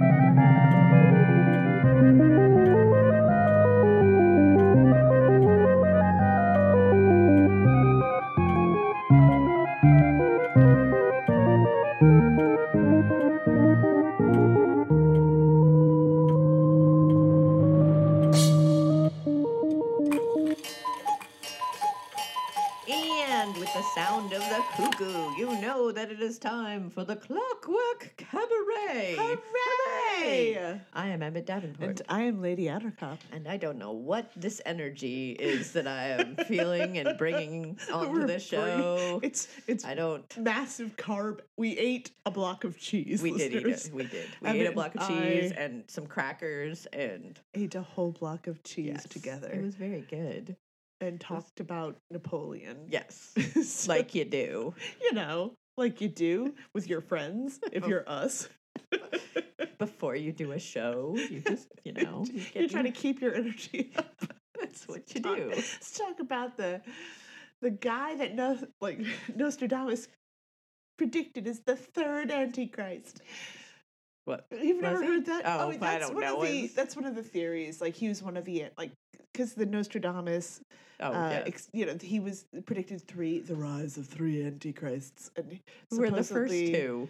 And it is time for the Clockwork Cabaret. Hooray! I am Emmett Davenport. And I am Lady Attercop. And I don't know what this energy is that I am feeling and bringing onto the show. It's it's I don't. massive carb. We ate a block of cheese. We did eat it. We did. We I ate a block of cheese I- and some crackers, and Ate a whole block of cheese yes, together It was very good. and talked about Napoleon. Yes, So, like you do. you know, like you do with your friends if you're us. Before you do a show, you just you know you You're get trying to keep your energy up. That's what you Talk- do. Let's talk about the the guy that no, like Nostradamus predicted is the third Antichrist. What? You've never heard that? Oh, I that's one. Of the, that's one of the theories. Like he was one of the like because the Nostradamus, Oh, uh, yes. ex, you know, he was predicted three the rise of three antichrists. And Who were the first two?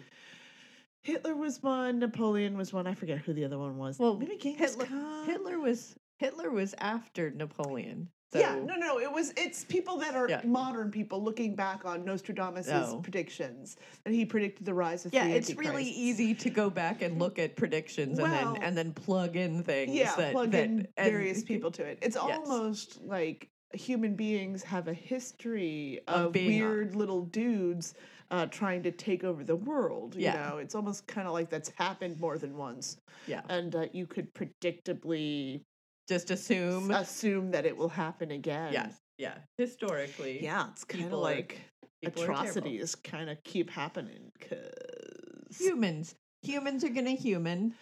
Hitler was one, Napoleon was one. I forget who the other one was. Well, maybe Genghis Hitler, Khan. Hitler was Hitler was after Napoleon. So, yeah, no, no, no. It was it's people that are Yeah. modern people looking back on Nostradamus's Oh. predictions, and he predicted the rise of the yeah, it's really easy to go back and look at predictions and then and then plug in things. Yeah, that, plug that, in and- various people to it. It's Yes. almost like human beings have a history Of of, being on- weird little dudes uh, trying to take over the world. You Yeah. know, it's almost kind of like that's happened more than once, Yeah, and uh, you could predictably just assume. assume that it will happen again. yes, yeah. Historically, Yeah, it's kind of like are atrocities kind of keep happening because humans. Humans are gonna human,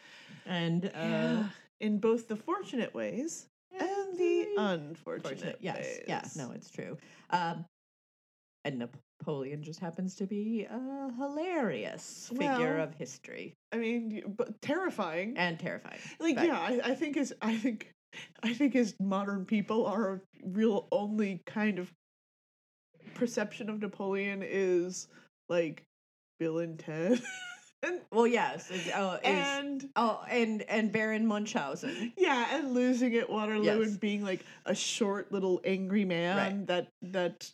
and uh, yeah, in both the fortunate ways and the unfortunate Fortunate. Yes. ways. Yeah. No, it's true. Um, and Napoleon just happens to be a hilarious figure Well, of history I mean, but terrifying. and terrifying. like, but- yeah, I, I think as I think, I think as modern people, our real only kind of perception of Napoleon is like Bill and Ted, and Well, yes. Oh, is, and oh, and and Baron Munchausen. yeah, and losing at Waterloo Yes. and being like a short little angry man that that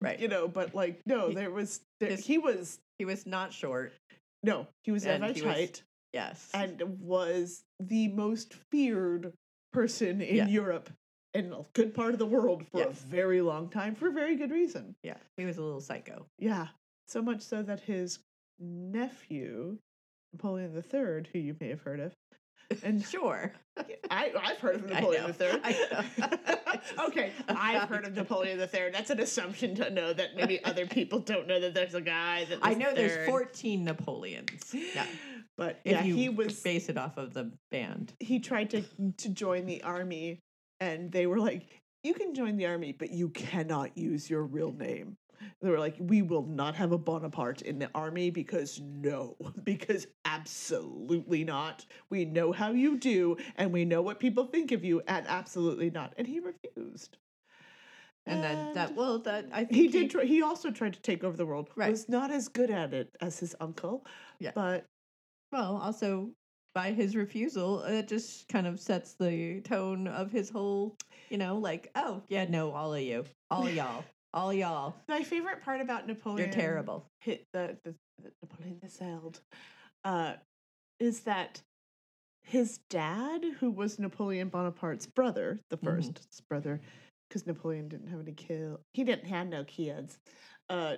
Right. you know, but like no, He- there was there, his- he was He was not short. no, he was Evite height Yes. and was the most feared person in Yeah. Europe and a good part of the world for a very long time for a very good reason. yeah. He was a little psycho. Yeah, so much so that his nephew Napoleon III, who you may have heard of, and Sure. I, I've heard of I Napoleon know, III. I okay, I've heard of Napoleon III. That's an assumption to know that maybe other people don't know that there's a guy that. I know there's 14 Napoleons. Yeah. But If yeah, you he was. base it off of the band. He tried to to join the army, and they were like, "You can join the army, but you cannot use your real name." They were like, "We will not have a Bonaparte in the army because no, because absolutely not. We know how you do, and we know what people think of you, and absolutely not." And he refused. And then that, well, that I think he did. Try, he also tried to take over the world. Right. Was not as good at it as his uncle. Yeah. But Well, also by his refusal, it just kind of sets the tone of his whole, you know, like, oh yeah, no, all of you, all y'all, all y'all, my favorite part about Napoleon, you're terrible. Hit the, the, the Napoleon the Sailed, uh, is that his dad, who was Napoleon Bonaparte's brother, the Mhm. first his brother, because Napoleon didn't have any kids. He didn't have no kids. Uh,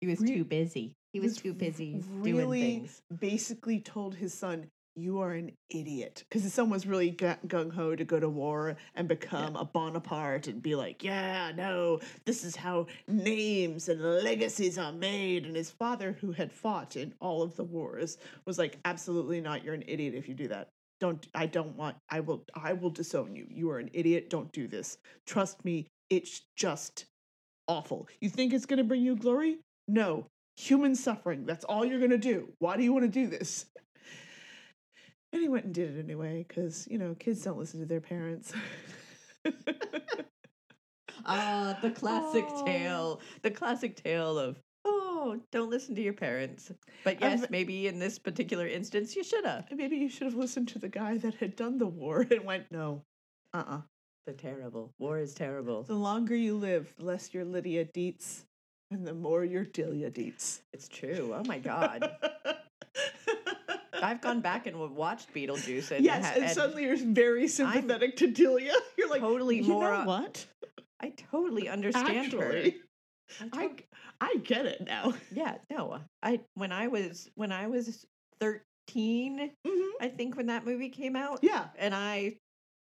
He was Re- too busy. He was was too busy really doing things. basically told his son, "You are an idiot," because son was really gung ho to go to war and become a Bonaparte and be like, "Yeah, no, this is how names and legacies are made." And his father, who had fought in all of the wars, was like, "Absolutely not. You're an idiot if you do that." Don't I don't want I will I will disown you. You are an idiot. Don't do this. Trust me, it's just awful. You think it's gonna bring you glory? No. Human suffering. That's all you're gonna do. Why do you want to do this? And he went and did it anyway, because you know, kids don't listen to their parents. Ah, the classic Oh. tale. The classic tale of oh, don't listen to your parents. But yes, I've- maybe in this particular instance, you should have. Maybe you should have listened to the guy that had done the war and went, no, uh uh The terrible war is terrible. The longer you live, the less your Lydia Deetz, and the more your Delia Deetz. It's true. Oh my god. I've gone back and watched Beetlejuice and, yes, ha- and, suddenly you're very sympathetic to Delia. You're like, totally you more know what? I totally understand her. Actually, I I, tot- I get it now. yeah, no. I when I was when I was 13, Mhm. I think when that movie came out, Yeah. and I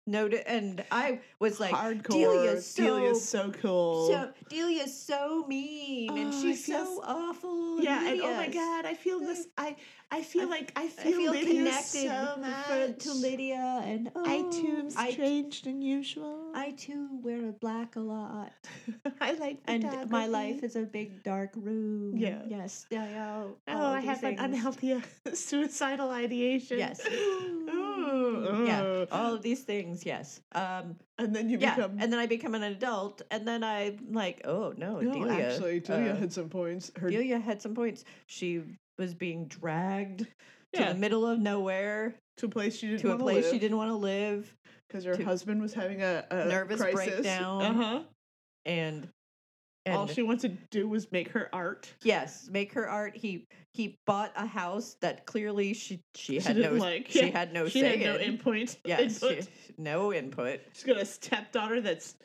noted and I was like Hardcore. Delia's so Delia's so cool. So Delia's so mean and Oh, I she's feel so s- awful. yeah, and oh my god, I feel this. I I feel I- like I I feel, feel Lydia connected so for- to Lydia and oh, I too I, strange than usual. I too wear black a lot, I like and my life is a big dark room. Yeah. Yes. Yeah. yeah Oh, I have an unhealthy uh, suicidal ideation. Yes. Yeah. All of these things. Yes. Um. and then you Yeah. become. And then I become an adult, and then I'm like, oh no, no, Delia. actually, Delia uh, had some points. Her Delia had some points. She was being dragged to the middle of nowhere to a place she didn't to a place live. she didn't want to live, because her husband was having a, a Nervous crisis. breakdown. Uh huh. and and All she wanted to do was make her art. yes, make her art. He he bought a house that clearly she she She had no like. she Yeah, had no she say had no in. input. Yes, input. she- no input. She's got a stepdaughter that's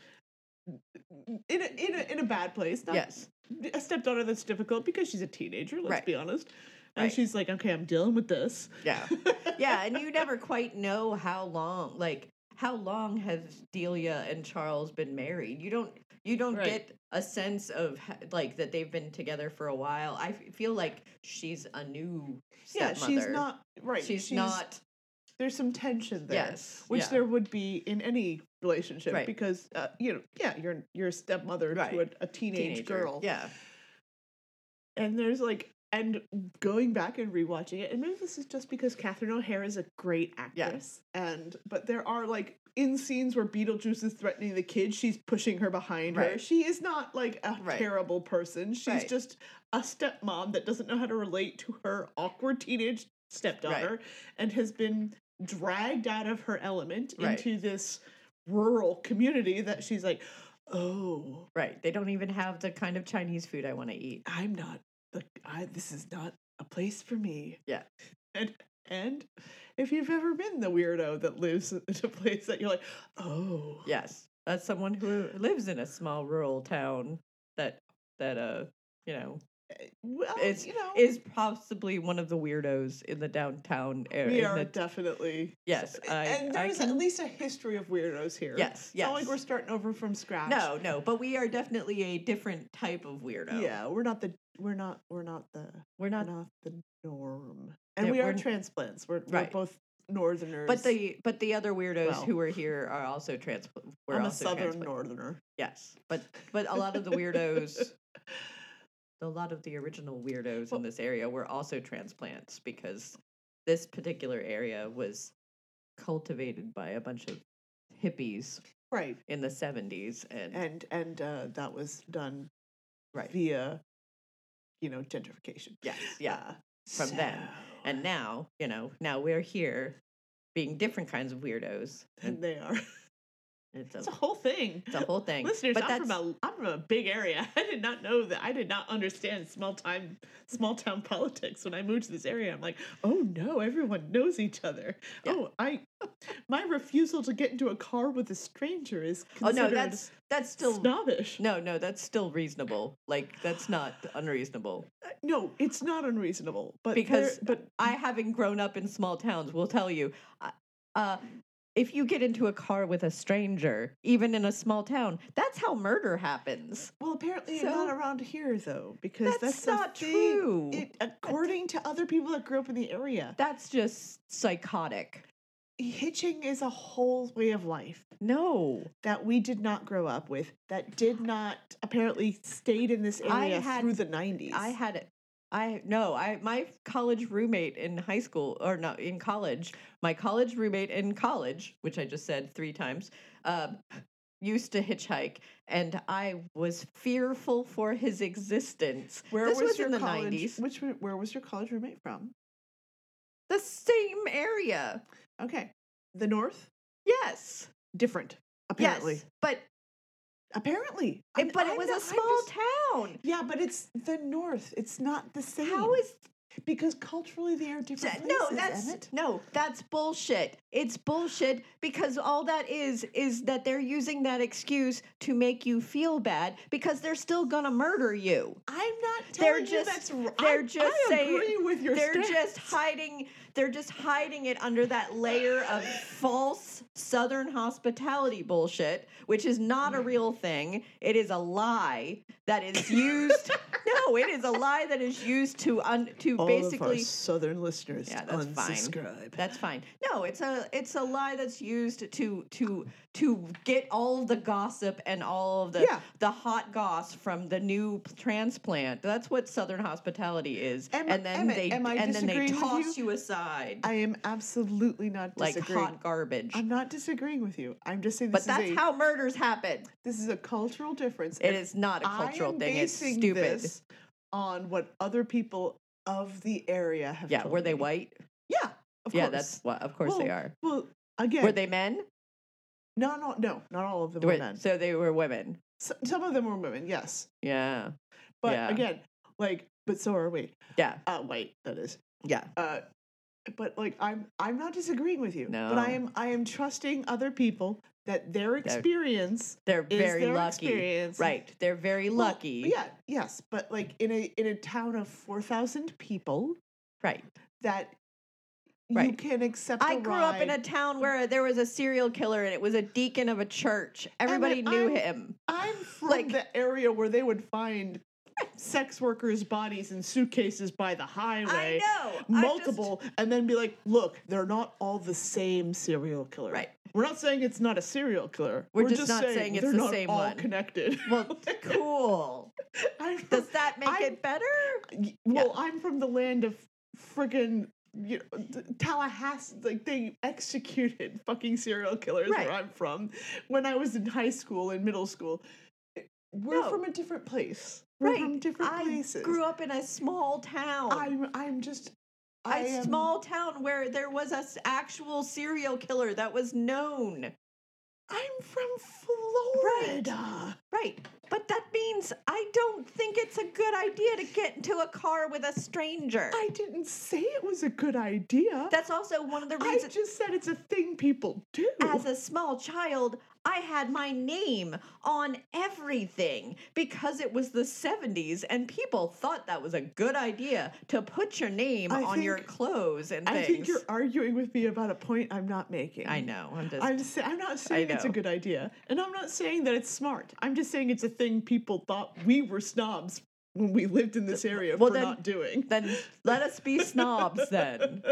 in a, in a, in a bad place. Not Yes, a stepdaughter that's difficult because she's a teenager. Let's Right. be honest. And Right. she's like, okay, I'm dealing with this. yeah, yeah, and you never quite know how long, like how long has Delia and Charles been married? You don't you don't Right. get a sense of like that they've been together for a while. I feel like she's a new yeah, stepmother. she's not right. She's, not. There's some tension there, Yes, which yeah. there would be in any relationship Right. because uh, you know, yeah, you're you're a stepmother to a, a teenage teenager. girl. Yeah, and there's like and going back and rewatching it and maybe this is just because catherine o'hara is a great actress yes. and but there are like in scenes where beetlejuice is threatening the kid she's pushing her behind her she is not like a Right. terrible person she's Right. just a stepmom that doesn't know how to relate to her awkward teenage stepdaughter and has been dragged out of her element Right. into this rural community that she's like oh right. They don't even have the kind of Chinese food I want to eat. I'm not the I this is not a place for me. Yeah. And and if you've ever been the weirdo that lives in a place that you're like, oh Yes, as someone who lives in a small rural town that that uh you know Eh, well, is you know, is possibly one of the weirdos in the downtown area. we are the- definitely yes, eh, I, and there's can- at least a history of weirdos here. yes, It's not like we're starting over from scratch. no, no, but we are definitely a different type of weirdo. Yeah, we're not the we're not we're not the we're we're not. not the norm. And we are transplants. We're, Right. we're both northerners. But the but the other weirdos Well, who are here are also trans. We're I'm a southern northerner. Yes, but but a lot of the weirdos, a lot of the original weirdos Well- in this area were also transplants because this particular area was cultivated by a bunch of hippies right. in the 70s and, and and uh, that was done right via you know gentrification yes yeah Uh, from then. and now you know now we're here being different kinds of weirdos and and they are It's It's a, a whole thing. it's a whole thing. Listeners, but I'm that's from a I'm from a big area. I did not know that. I did not understand small time small town politics when I moved to this area. I'm like, oh no, everyone knows each other. Yeah. Oh, I my refusal to get into a car with a stranger is oh no, that's that's still snobbish. no, no, that's still reasonable. Like that's not unreasonable. Uh, No, it's not unreasonable. But Because there- but I, having grown up in small towns, will tell you, uh, uh, if you get into a car with a stranger, even in a small town, that's how murder happens. well, apparently So- not around here though, because That's that's, not true. It, according to other people that grew up in the area, That's just psychotic. hitching is a whole way of life. No, that we did not grow up with that did not apparently stayed in this area had- through the 90s. I had it. I no, I my college roommate in high school or not in college. My college roommate in college, which I just said three times, um, used to hitchhike, and I was fearful for his existence. where this was, was your in the college? 90s. Which where was your college roommate from? The same area. Okay. The north? Yes. Different. Apparently. Yes. But Apparently. it, but it was a small just- town. Yeah, but it's the north. It's not the same. How is because culturally they are different places, no, that's no, that's bullshit. It's bullshit because all that is is that they're using that excuse to make you feel bad because they're still gonna murder you. I'm not They're telling you just- that's they're I- just I saying- agree with your they're just hiding they're just hiding it under that layer of false southern hospitality bullshit, which is not a real thing. It is a lie that is used No, it is a lie that is used to un, to All basically of our southern listeners Yeah, that's fine. unsubscribe. That's fine. No, it's a it's a lie that's used to to to get all the gossip and all of the Yeah. the hot goss from the new transplant. That's what Southern hospitality is. Am- and then Emmett, they am and then they toss you, aside I am absolutely not like hot garbage. I'm not disagreeing with you. I'm just saying but that's a, how murders happen. this is a cultural difference. It is not a cultural am thing. It's stupid. on what other people of the area have Yeah, were they me. white? Yeah, of yeah, course. that's what. Of course they are. Well, again, Were they men? No, no, no, not all of them Were- were men. So they were women. S- some of them were women, yes, Yeah. but Yeah. again, like, but so are we. Yeah. Uh, white, that is. Yeah. Uh, but like, I'm I'm not disagreeing with you. No. but I am I am trusting other people that their experience They're is very their lucky. experience. Right. They're very Well, lucky. Yeah, yes, but like in a in a town of four thousand people, Right. that you can accept. I grew up in a town where there was a serial killer and it was a deacon of a church. Everybody knew I'm- him. I'm from like- the area where they would find sex workers' bodies in suitcases by the highway. I know. I'm just- Multiple, and then be like, look, they're not all the same serial killer. Right. We're not saying it's not a serial killer. We're just not saying it's they're the not same all one. connected. Well, cool. From, Does that make I'm- it better? well, I'm from the land of friggin' you know, Tallahassee. Like they executed fucking serial killers Right. where I'm from when I was in high school and middle school. We're No. from a different place. We're from right. different places. I places. grew up in a small town. I'm I'm just I a am, small town where there was a s- actual serial killer that was known. I'm from Florida. Right. But that means I don't think it's a good idea to get into a car with a stranger. I didn't say it was a good idea. That's also one of the reasons. I just said it's a thing people do. As a small child, I had my name on everything because it was the 70s and people thought that was a good idea to put your name I on your clothes and things. I think you're arguing with me about a point I'm not making. I know. I'm just. I'm, sa- I'm not saying it's a good idea, and I'm not saying that it's smart. I'm just saying it's a thing people thought we were snobs when we lived in this area well, for then- not doing. then let us be snobs then.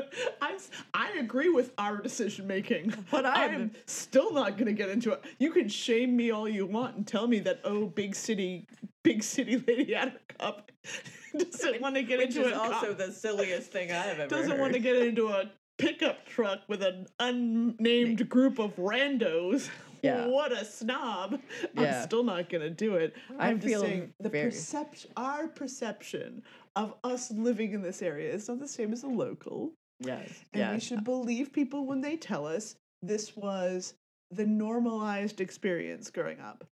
I'm, s- I agree with our decision making, But I I'm- still not going to get into it. You can shame me all you want and tell me that oh, big city, big city Lady Attercop doesn't want to get Which into is a also the silliest thing I've ever doesn't want to get into a pickup truck with an unnamed group of randos. Yeah. What a snob. Yeah. I'm still not going to do it. I I'm just saying the very- perception, our perception of us living in this area is not the same as a local. Yes. And we should believe people when they tell us this was the normalized experience growing up.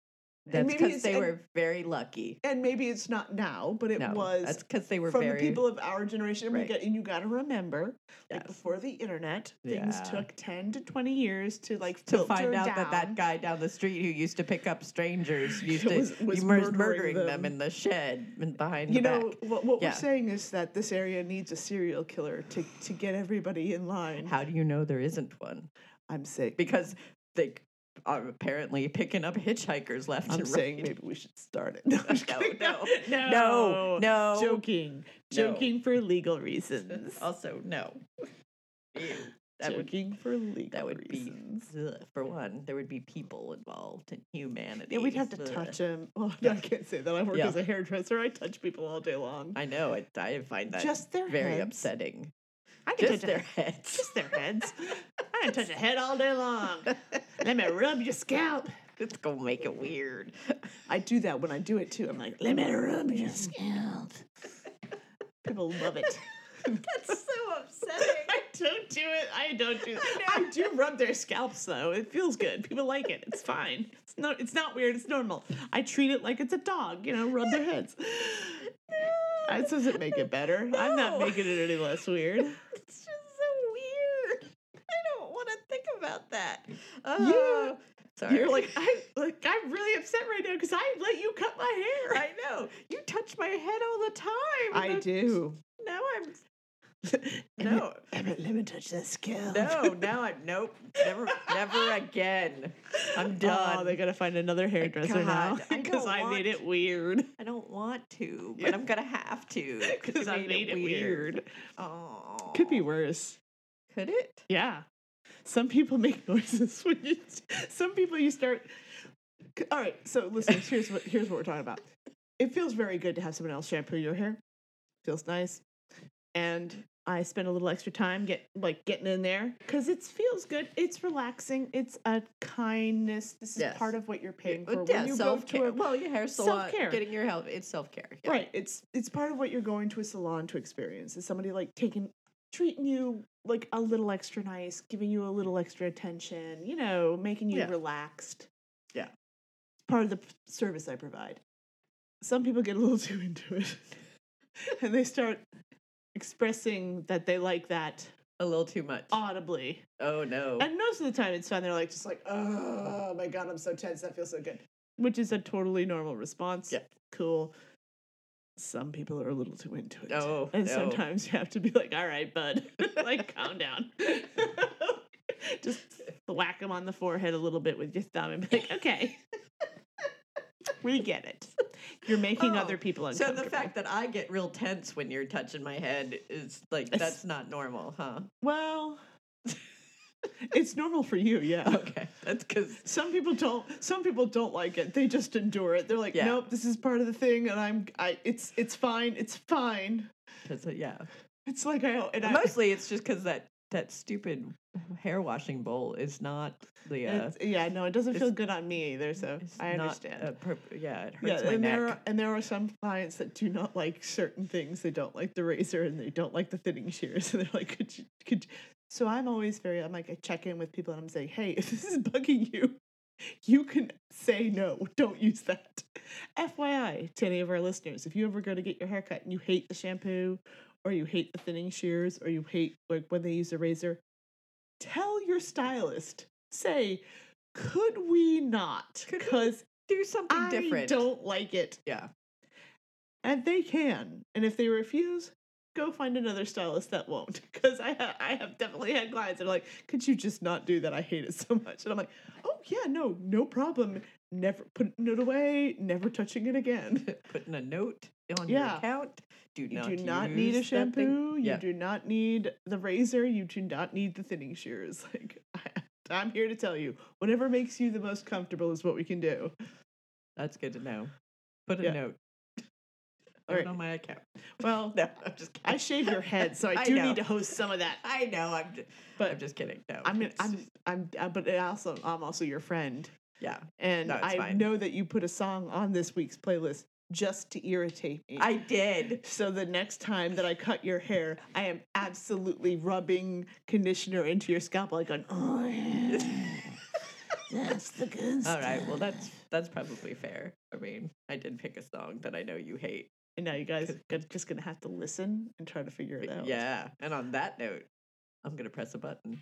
That's because they and- were very lucky. And maybe it's not now, but it no, was that's because they were from very. the people of our generation. Right. and you got to remember, like before the internet, things Yeah. took ten to twenty years to like to find out that that guy down the street who used to pick up strangers used to Was- was was murdering, murdering them. them. in the shed and behind You the know back. what, what Yeah. we're saying is that this area needs a serial killer to to get everybody in line. How do you know there isn't one? I'm sick. Because they are apparently picking up hitchhikers left I'm and saying right. maybe we should start it. No, No, no, no, no, no. Joking, No. joking for legal reasons. Also, no. That would joking for legal that would reasons. be ugh, for one. There would be people involved in humanity. Yeah, we'd have to Ugh. touch them. Well, Yeah. I can't say that. I work Yeah. as a hairdresser. I touch people all day long. I know. I, I find that Just their very heads. upsetting. I can Just touch their a, heads. just their heads. I can touch a head all day long. Let me rub your scalp. it's gonna make it weird. I do that when I do it too. I'm like, let me rub your scalp. People love it. That's so upsetting. I don't do it. I don't do. That. I do rub their scalps though. It feels good. People like it. It's fine. It's not. It's not weird. It's normal. I treat it like it's a dog. You know, rub their heads. No. That doesn't make it better. I'm not making it any less weird. It's just so weird. I don't want to think about that. Oh, sorry. You're like I like I'm really upset right now because I let you cut my hair. I know. You touch my head all the time. I do. Now I'm no, Emmett, let me touch that scalp. no. Now I'm nope. Never, never again. I'm done. Oh, they gotta find another hairdresser now God, I because don't I, made it weird. I don't want to, but I'm gonna have to Because I made it weird. Oh, Could be worse. Could it? Yeah. Some people make noises when you. Some people you start. All right. So listeners, here's what here's what we're talking about. It feels very good to have someone else shampoo your hair. Feels nice, and I spend a little extra time get like getting in there because it feels good. It's relaxing. It's a kindness. This is Yes. part of what you're paying Uh, for. yeah, when you self go to care. a, Well, your hair salon, self-care. getting your health. It's self care. Right. It's it's part of what you're going to a salon to experience. Is somebody like taking treating you like a little extra nice, giving you a little extra attention, you know, making you Yeah. relaxed. Yeah. It's part of the service I provide. Some people get a little too into it. and they start expressing that they like that A little too much. audibly. oh no. And most of the time it's fine. They're like just like, oh my god, I'm so tense. That feels so good. Which is a totally normal response. Yeah. Cool. Some people are a little too into it. Oh, And no. sometimes you have to be like, all right, bud, like calm down. just whack them on the forehead a little bit with your thumb and be like, okay. We get it. You're making Oh, other people uncomfortable. So the fact that I get real tense when you're touching my head is like that's not normal, huh? well, it's normal for you, yeah. Okay, that's because Some people don't. Some people don't like it. They just endure it. They're like, Yeah. nope, this is part of the thing, and I'm. I. It's. It's fine. It's fine. Uh, yeah. It's like I. And I Mostly it's just because that that stupid hair washing bowl is not the. Uh, yeah. No, it doesn't feel good on me either. So I understand. yeah, it yeah, hurts my and neck. there are, and there are some clients that do not like certain things. They don't like the razor and they don't like the thinning shears. And they're like, could you, could you? So I'm always very. I'm like, I check in with people and I'm saying, hey, if this is bugging you, you can say no. Don't use that. FYI to any of our listeners, if you ever go to get your hair cut and you hate the shampoo, or you hate the thinning shears, or you hate like when they use a razor, tell your stylist. Say, could we not? Because Do something I different. don't like it. Yeah. And they can. And if they refuse, go find another stylist that won't. Because I, ha- I have definitely had clients that are like, could you just not do that? I hate it so much. And I'm like, oh, yeah, no, no problem. Never putting it away, never touching it again. Putting a note on Yeah. your account. Do You do not need a shampoo. You Yeah. do not need the razor. You do not need the thinning shears. Like, I, I'm here to tell you, whatever makes you the most comfortable is what we can do. That's good to know. Put a Yeah. note. All right. on my account. Well, No, I'm just kidding. I shave your head, so I I do know. need to host some of that. I know. I'm. Just, But I'm just kidding. No. I'm, it's- I'm, I'm, uh, but I also, I'm also your friend, yeah. and No, I fine. know that you put a song on this week's playlist just to irritate me. I did. so the next time that I cut your hair, I am absolutely rubbing conditioner into your scalp, like going, oh, yeah." That's the good All right. Well, that's that's probably fair. I mean, I did pick a song that I know you hate. And now you guys are just gonna have to listen and try to figure it out. Yeah. And on that note, I'm gonna press a button.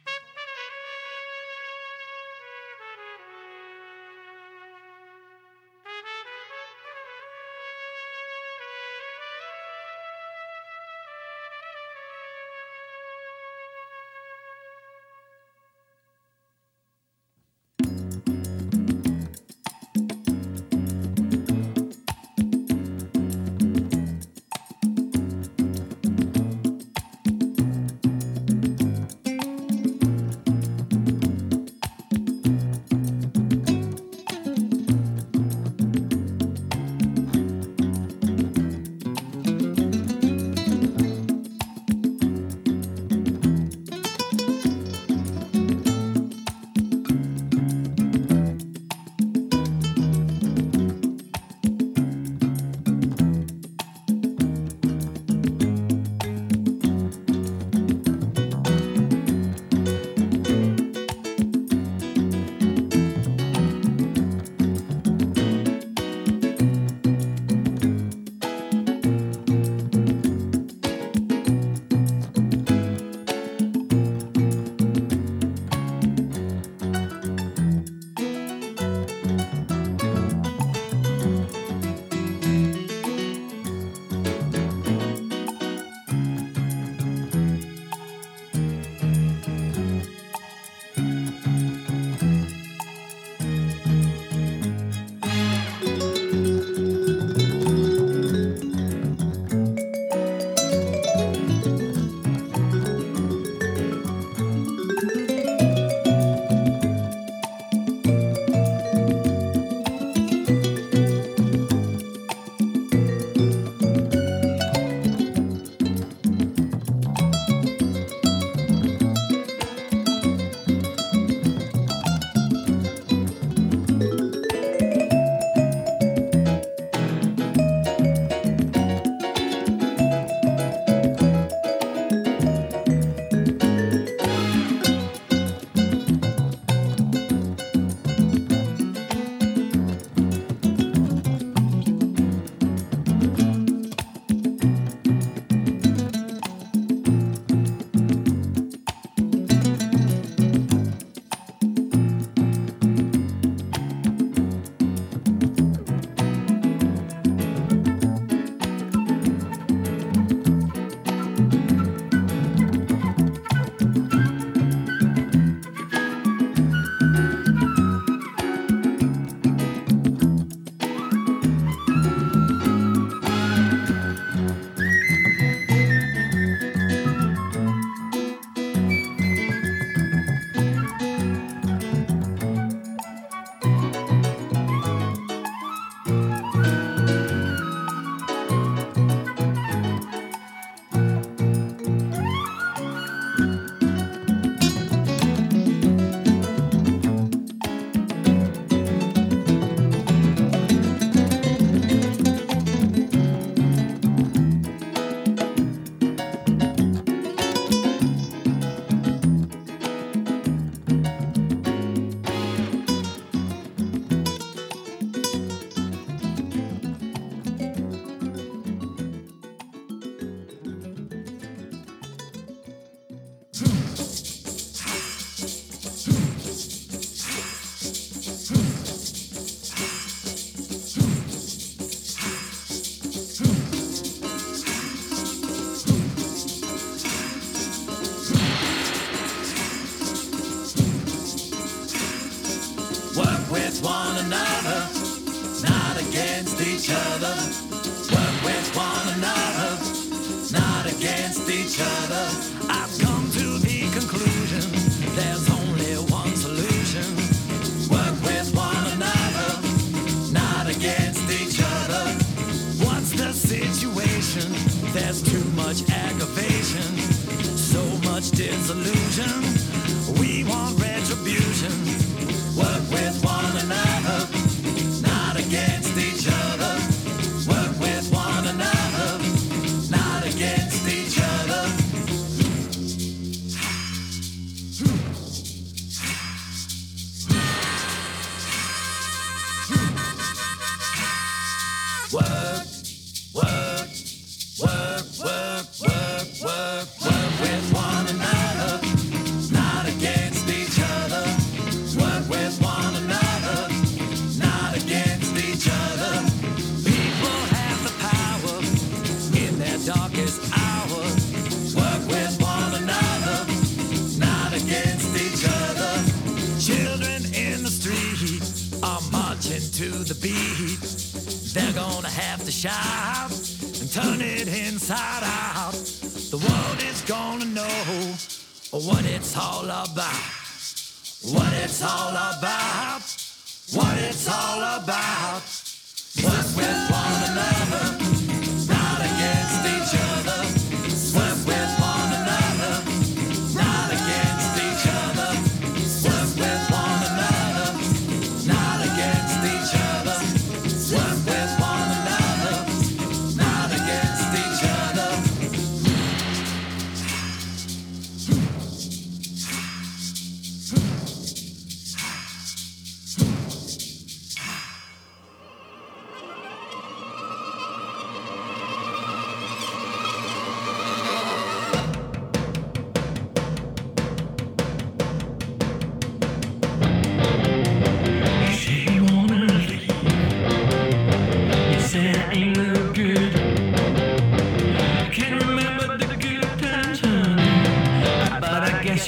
Each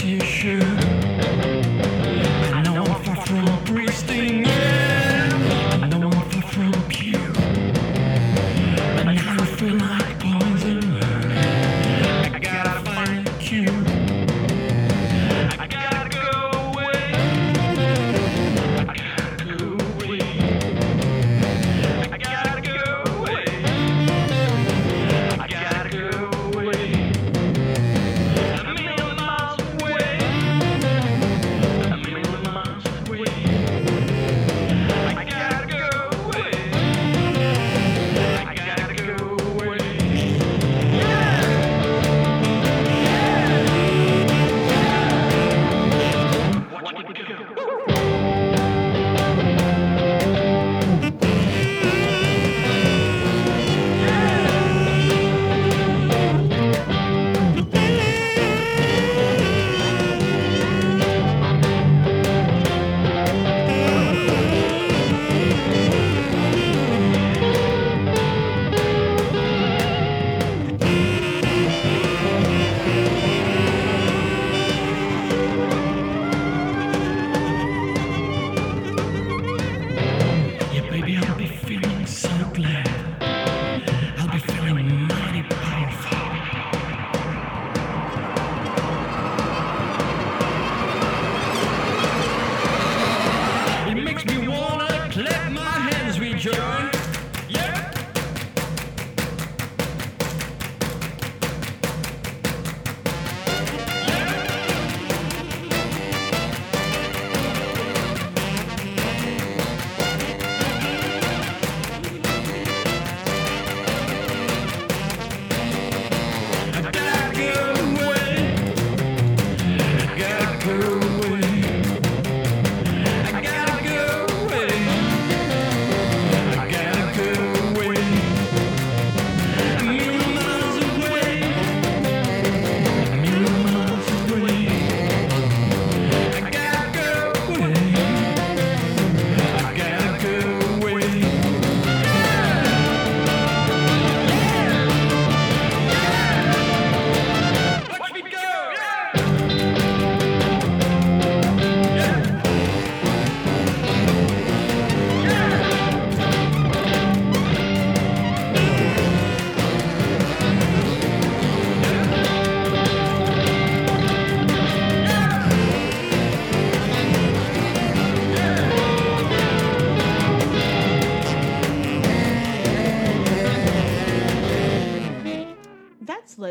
其实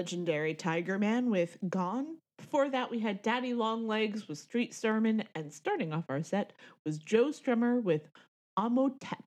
legendary Tigerman with Gone. Before that, we had Daddy Longlegs with Street Sermon, and starting off our set was Joe Strummer with Omotepe.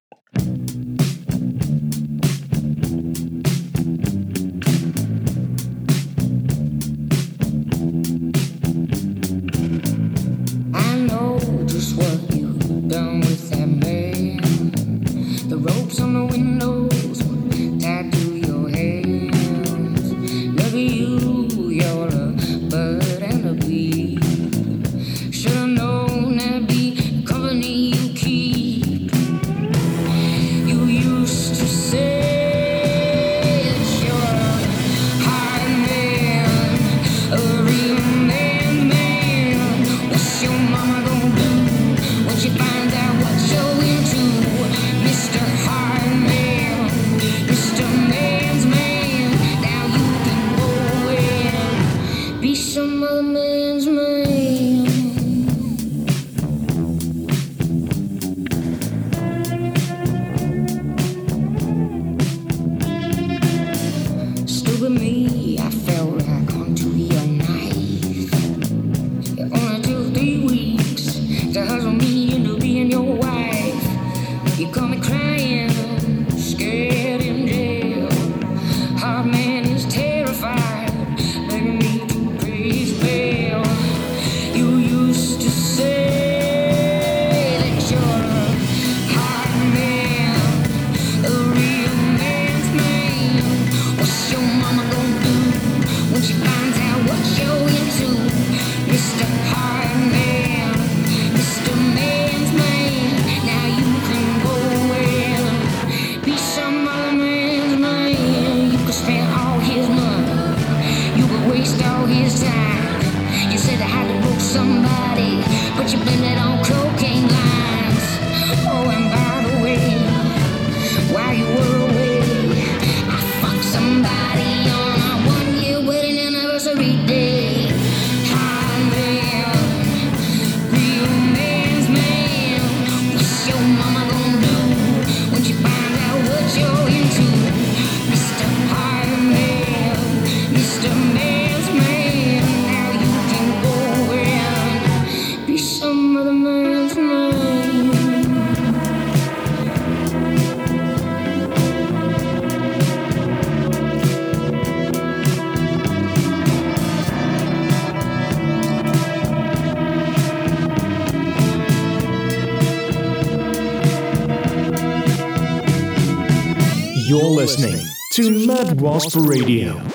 Listening to Mad Wasp Radio.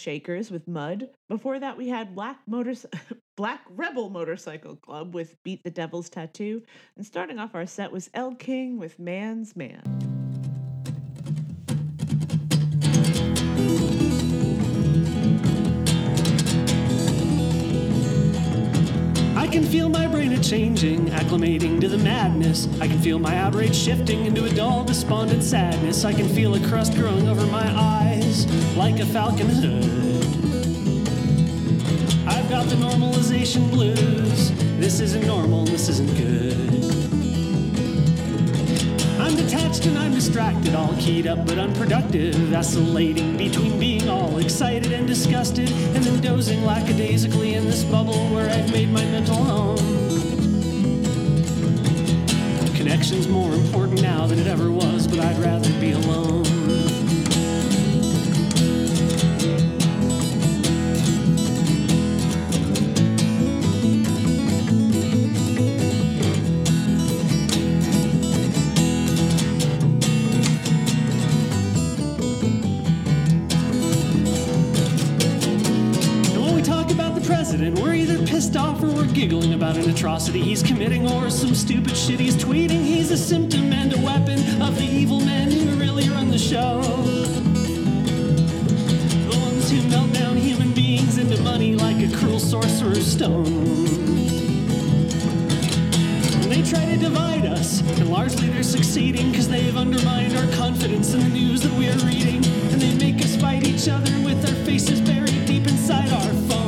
Shakers with Mud. Before that, we had Black Motor Black Rebel Motorcycle Club with Beat the Devil's Tattoo. And starting off our set was Elle King with Man's Man. Can feel my brain a changing, acclimating to the madness. I can feel my outrage shifting into a dull, despondent sadness. I can feel a crust growing over my eyes like a falcon hood. I've got the normalization blues. This isn't normal, this isn't good. I'm detached and I'm distracted, all keyed up but unproductive, vacillating between being all excited and disgusted, and then dozing lackadaisically in this bubble where I've made my mental home. Connection's more important now than it ever was, but I'd rather be alone. President, we're either pissed off or we're giggling about an atrocity he's committing or some stupid shit he's tweeting. He's a symptom and a weapon of the evil men who really run the show. The ones who melt down human beings into money like a cruel sorcerer's stone. They try to divide us, and largely they're succeeding because they've undermined our confidence in the news that we are reading. And they make us fight each other with our faces buried deep inside our phones.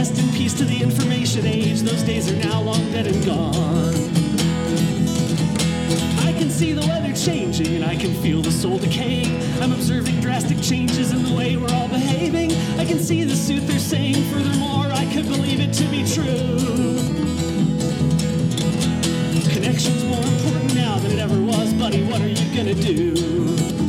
Rest in peace to the information age, those days are now long dead and gone. I can see the weather changing and I can feel the soul decaying. I'm observing drastic changes in the way we're all behaving. I can see the suit they're saying, furthermore, I could believe it to be true. Connection's more important now than it ever was, buddy. What are you gonna do?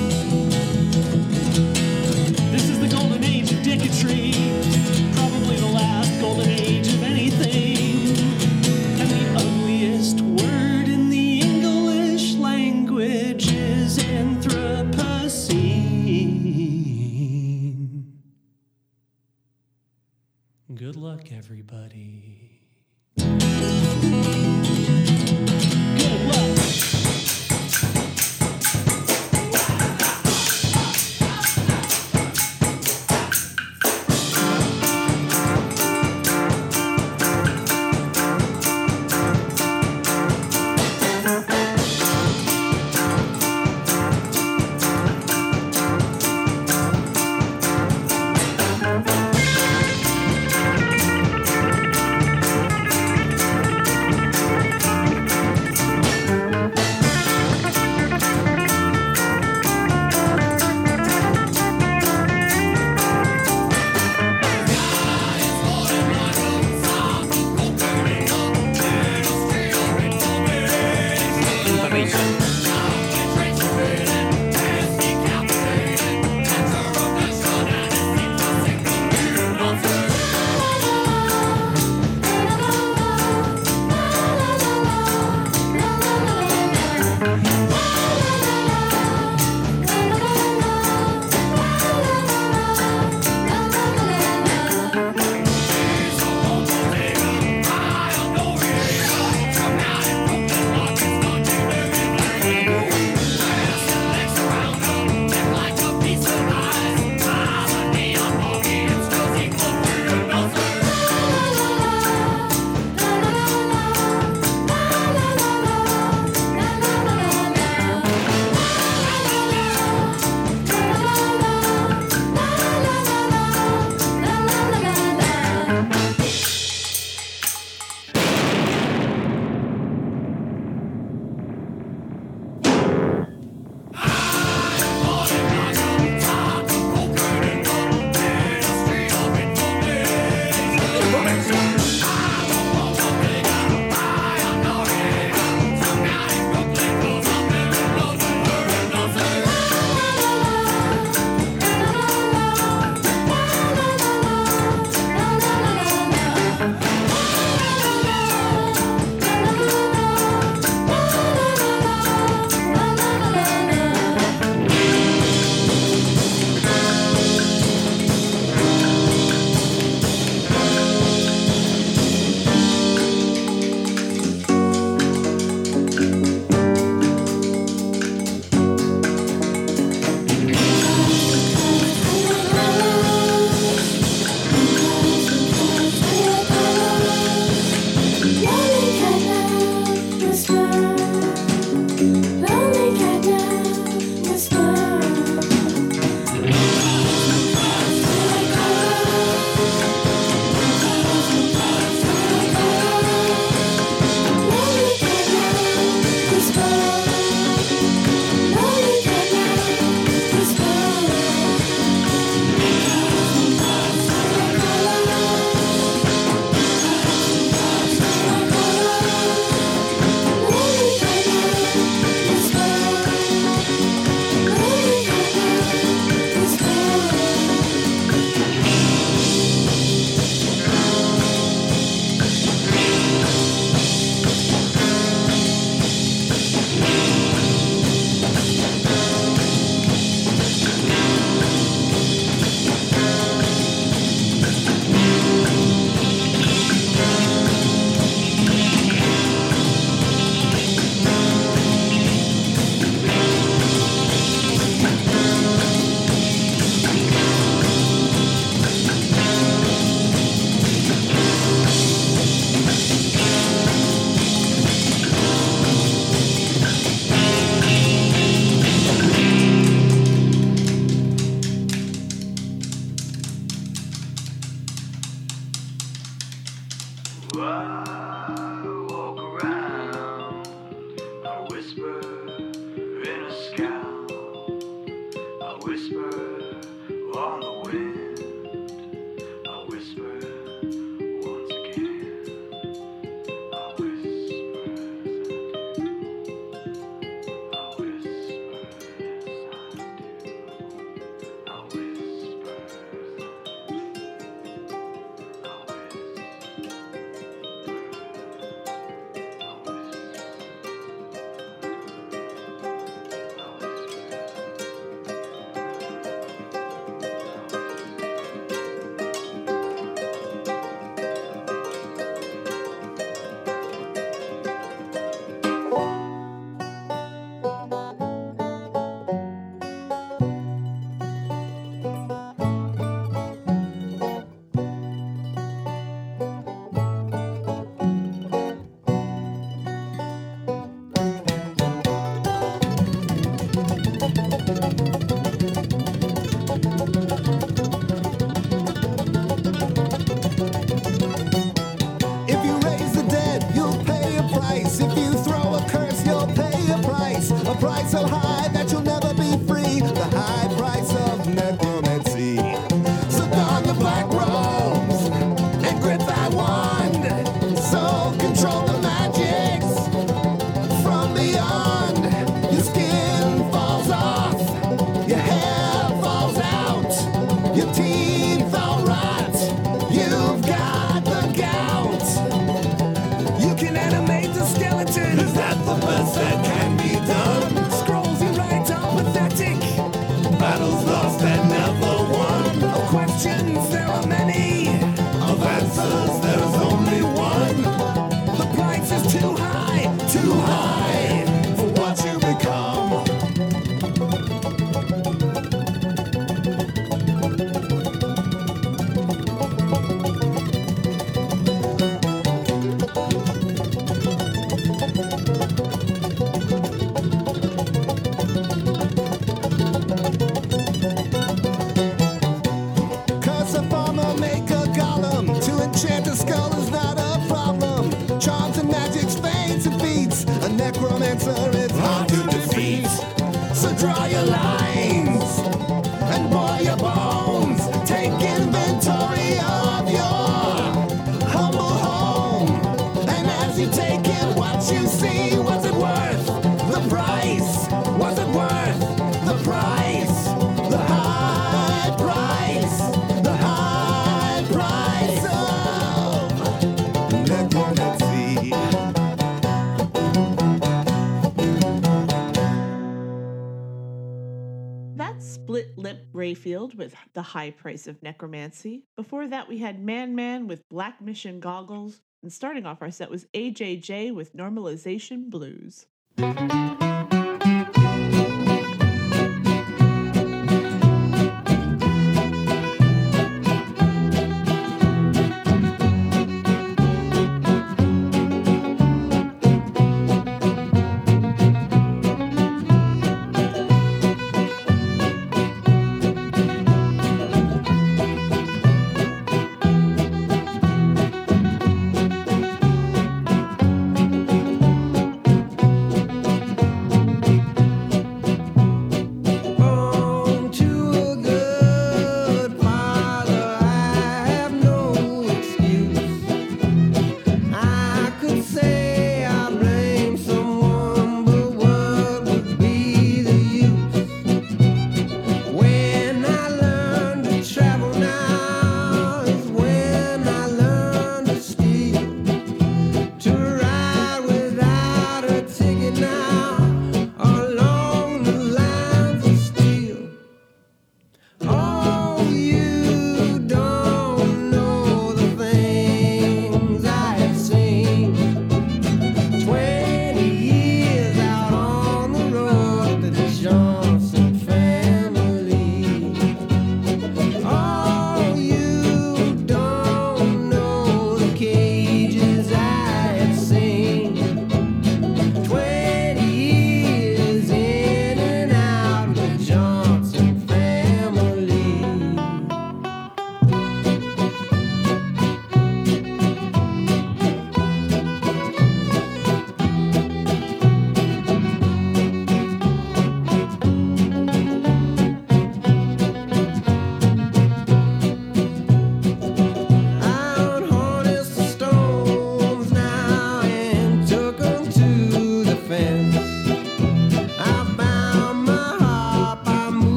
Rayfield with The High Price of Necromancy. Before that, we had Man Man with Black Mission Goggles. And starting off our set was AJJ with Normalization Blues.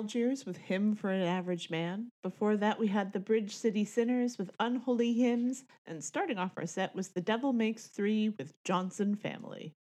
Algiers with Hymn for an Average Man. Before that, we had the Bridge City Sinners with Unholy Hymns. And starting off our set was The Devil Makes Three with Johnson Family.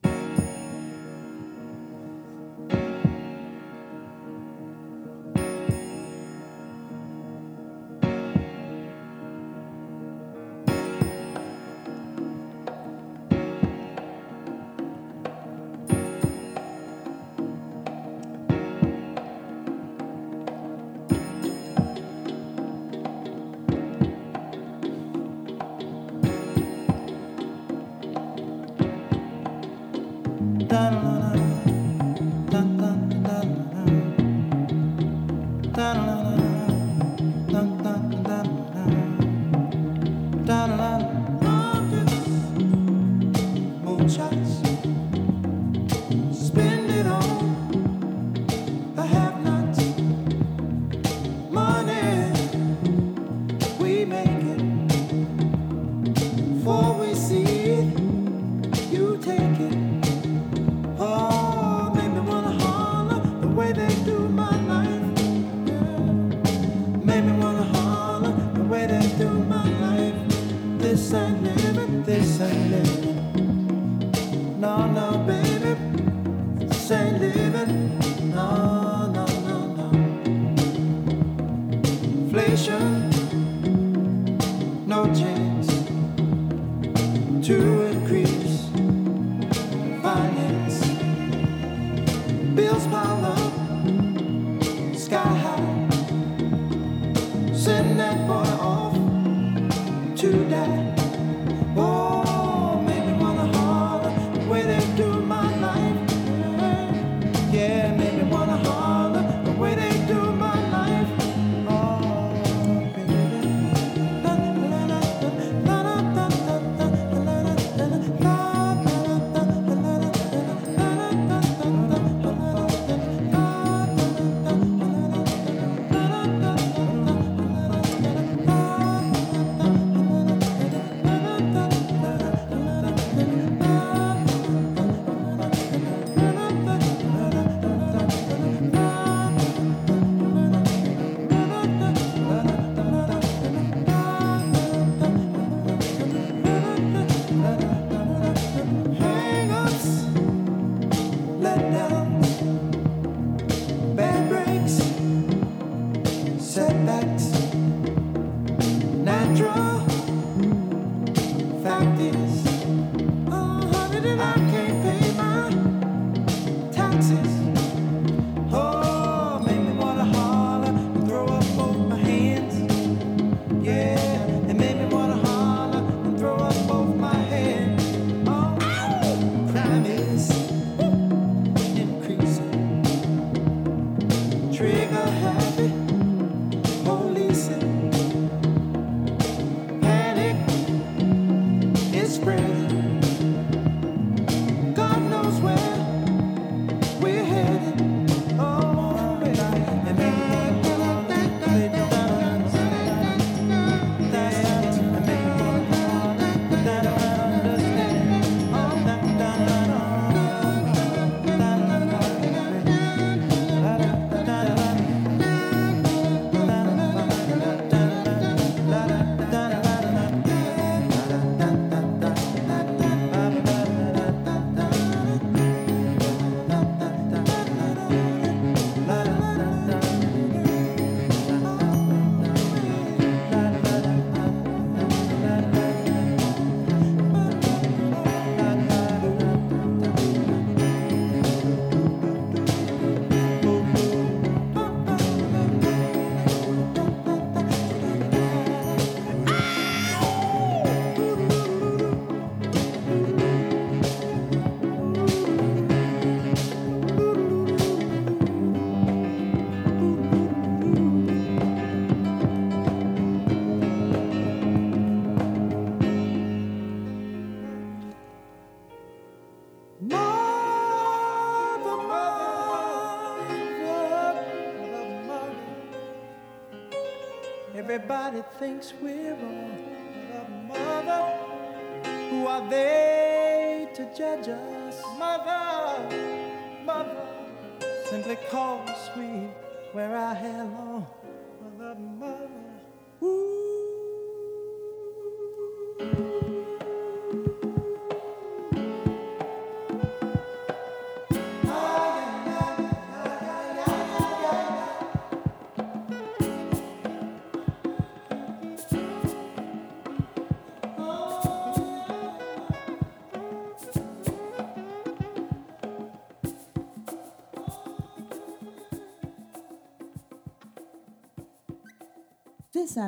thinks we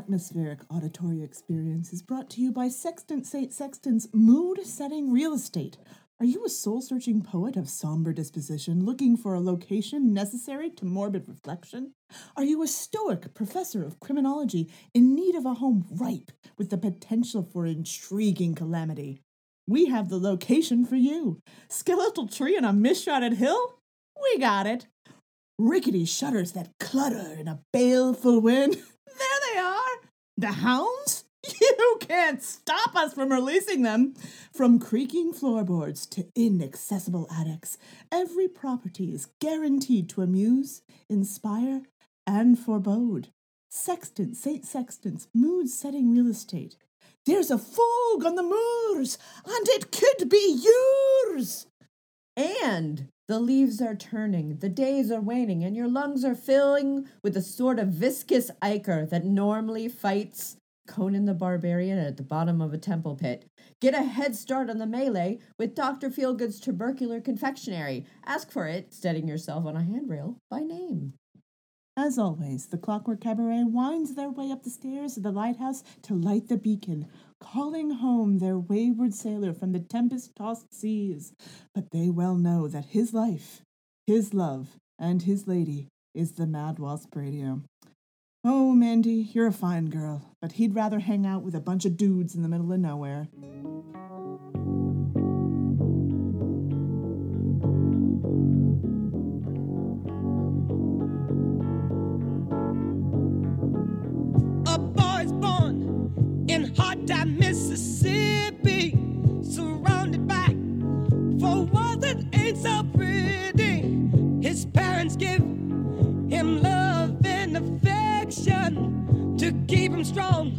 atmospheric auditory experience is brought to you by Sextant St. Sexton's Mood Setting Real Estate. Are you a soul searching poet of somber disposition looking for a location necessary to morbid reflection? Are you a stoic professor of criminology in need of a home ripe with the potential for intriguing calamity? We have the location for you. Skeletal tree on a misshotted hill? We got it. Rickety shutters that clutter in a baleful wind? There they are. The hounds? You can't stop us from releasing them. From creaking floorboards to inaccessible attics, every property is guaranteed to amuse, inspire, and forebode. Sexton, St. Sexton's mood setting real estate. There's a fog on the moors, and it could be yours. And the leaves are turning, the days are waning, and your lungs are filling with the sort of viscous ichor that normally fights Conan the Barbarian at the bottom of a temple pit. Get a head start on the melee with Dr. Feelgood's tubercular confectionery. Ask for it, steadying yourself on a handrail by name. As always, the Clockwork Cabaret winds their way up the stairs of the lighthouse to light the beacon, calling home their wayward sailor from the tempest tossed seas. But they well know that his life, his love, and his lady is the Mad Wasp Radio. Oh, Mandy, you're a fine girl, but he'd rather hang out with a bunch of dudes in the middle of nowhere. Keep him strong,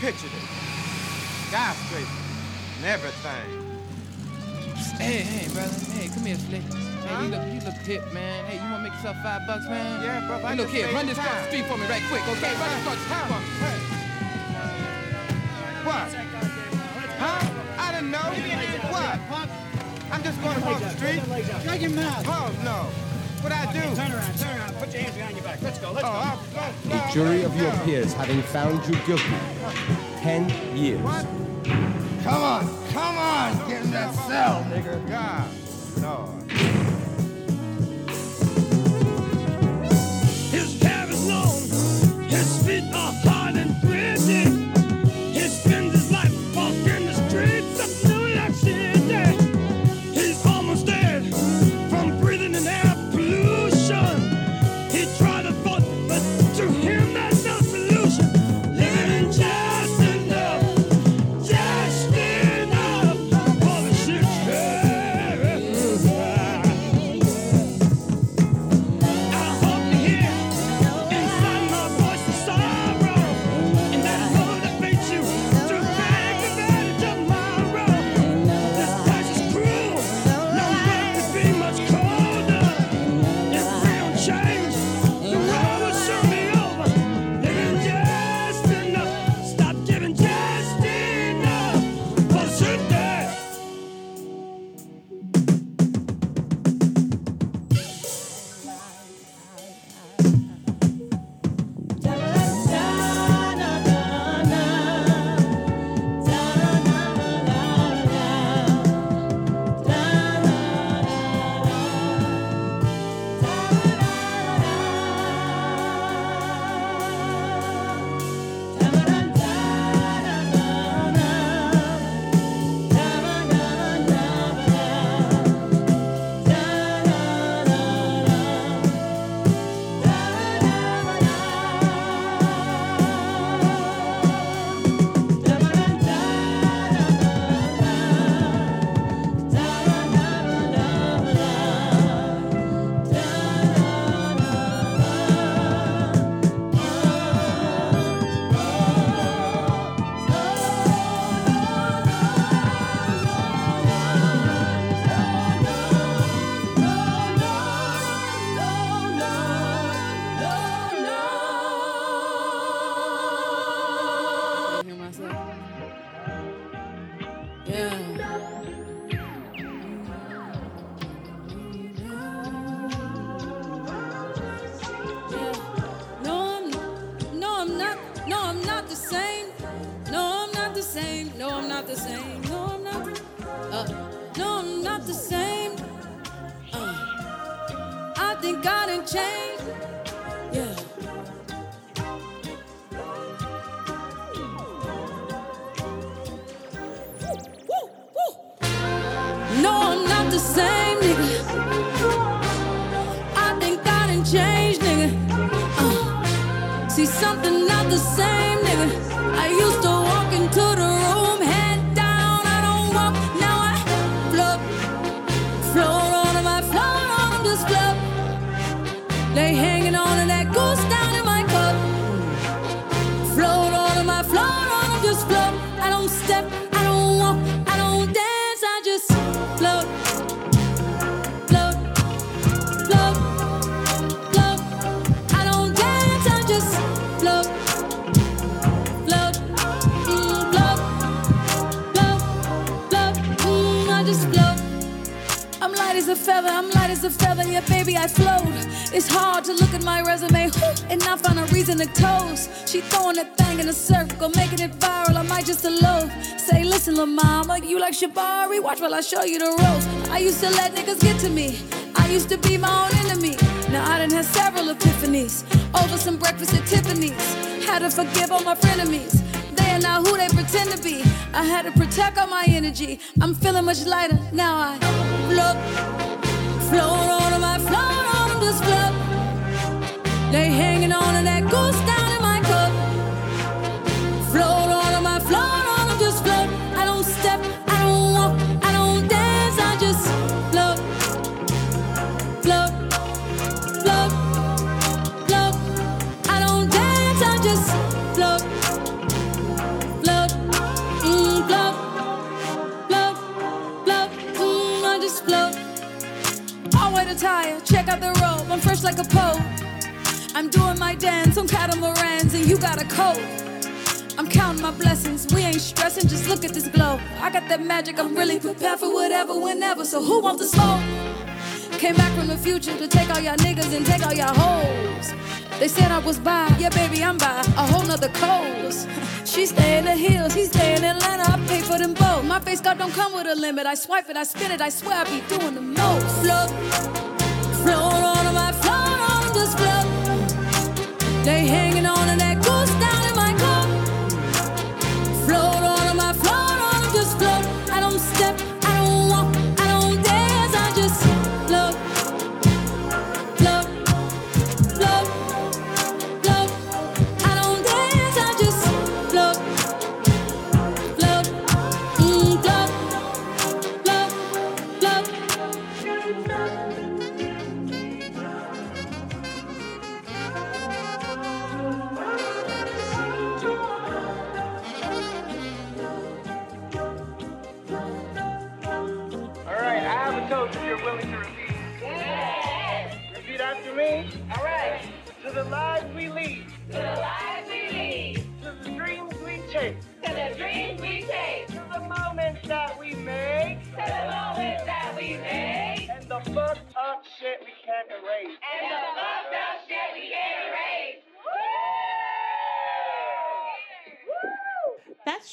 pictured it. Skyscrapers and everything. Hey, hey, brother. Hey, come here, Slick. Hey, you look, you look hip, man. Hey, you wanna make yourself five bucks, man? Yeah, brother, I Hey, look here, run this across time. the street for me right quick, okay? Run this across the street for me. What? Huh? I didn't know. What? I'm just going across the street. Shut your mouth. Oh, no. What I do? Turn around, turn around. Put your hands behind your back. Let's go, let's Oh, go. I'll- A jury of your peers having found you guilty. Ten years. Come on, a reason to toast. She throwing that thing in a circle, making it viral. I might just elope. Say, listen, lil' mama, you like Shabari? Watch while I show you the ropes. I used to let niggas get to me. I used to be my own enemy. Now I done had several epiphanies over some breakfast at Tiffany's. Had to forgive all my frenemies. They are not who they pretend to be. I had to protect all my energy. I'm feeling much lighter now. I float, float on I float on just float. They hanging on and that goes down in my cup. Float on I'm just float. I don't step, I don't walk, I don't dance, I just float, float, float, float. I don't dance, I just float, float, mm, float, float, mm, I just float. Check out the robe. I'm fresh like a pole. My dance and you got a cold. I'm counting my blessings. We ain't stressing, just look at this glow. I got that magic, I'm really prepared for whatever, whenever. So who wants to smoke? Came back from the future to take all y'all niggas and take all y'all hoes. They said I was by, yeah, baby, I'm by a whole nother coast. She stay in the hills, he stay in Atlanta. I pay for them both. My face card don't come with a limit. I swipe it, I spin it. I swear I be doing the most. Float, float on They hanging on to that goose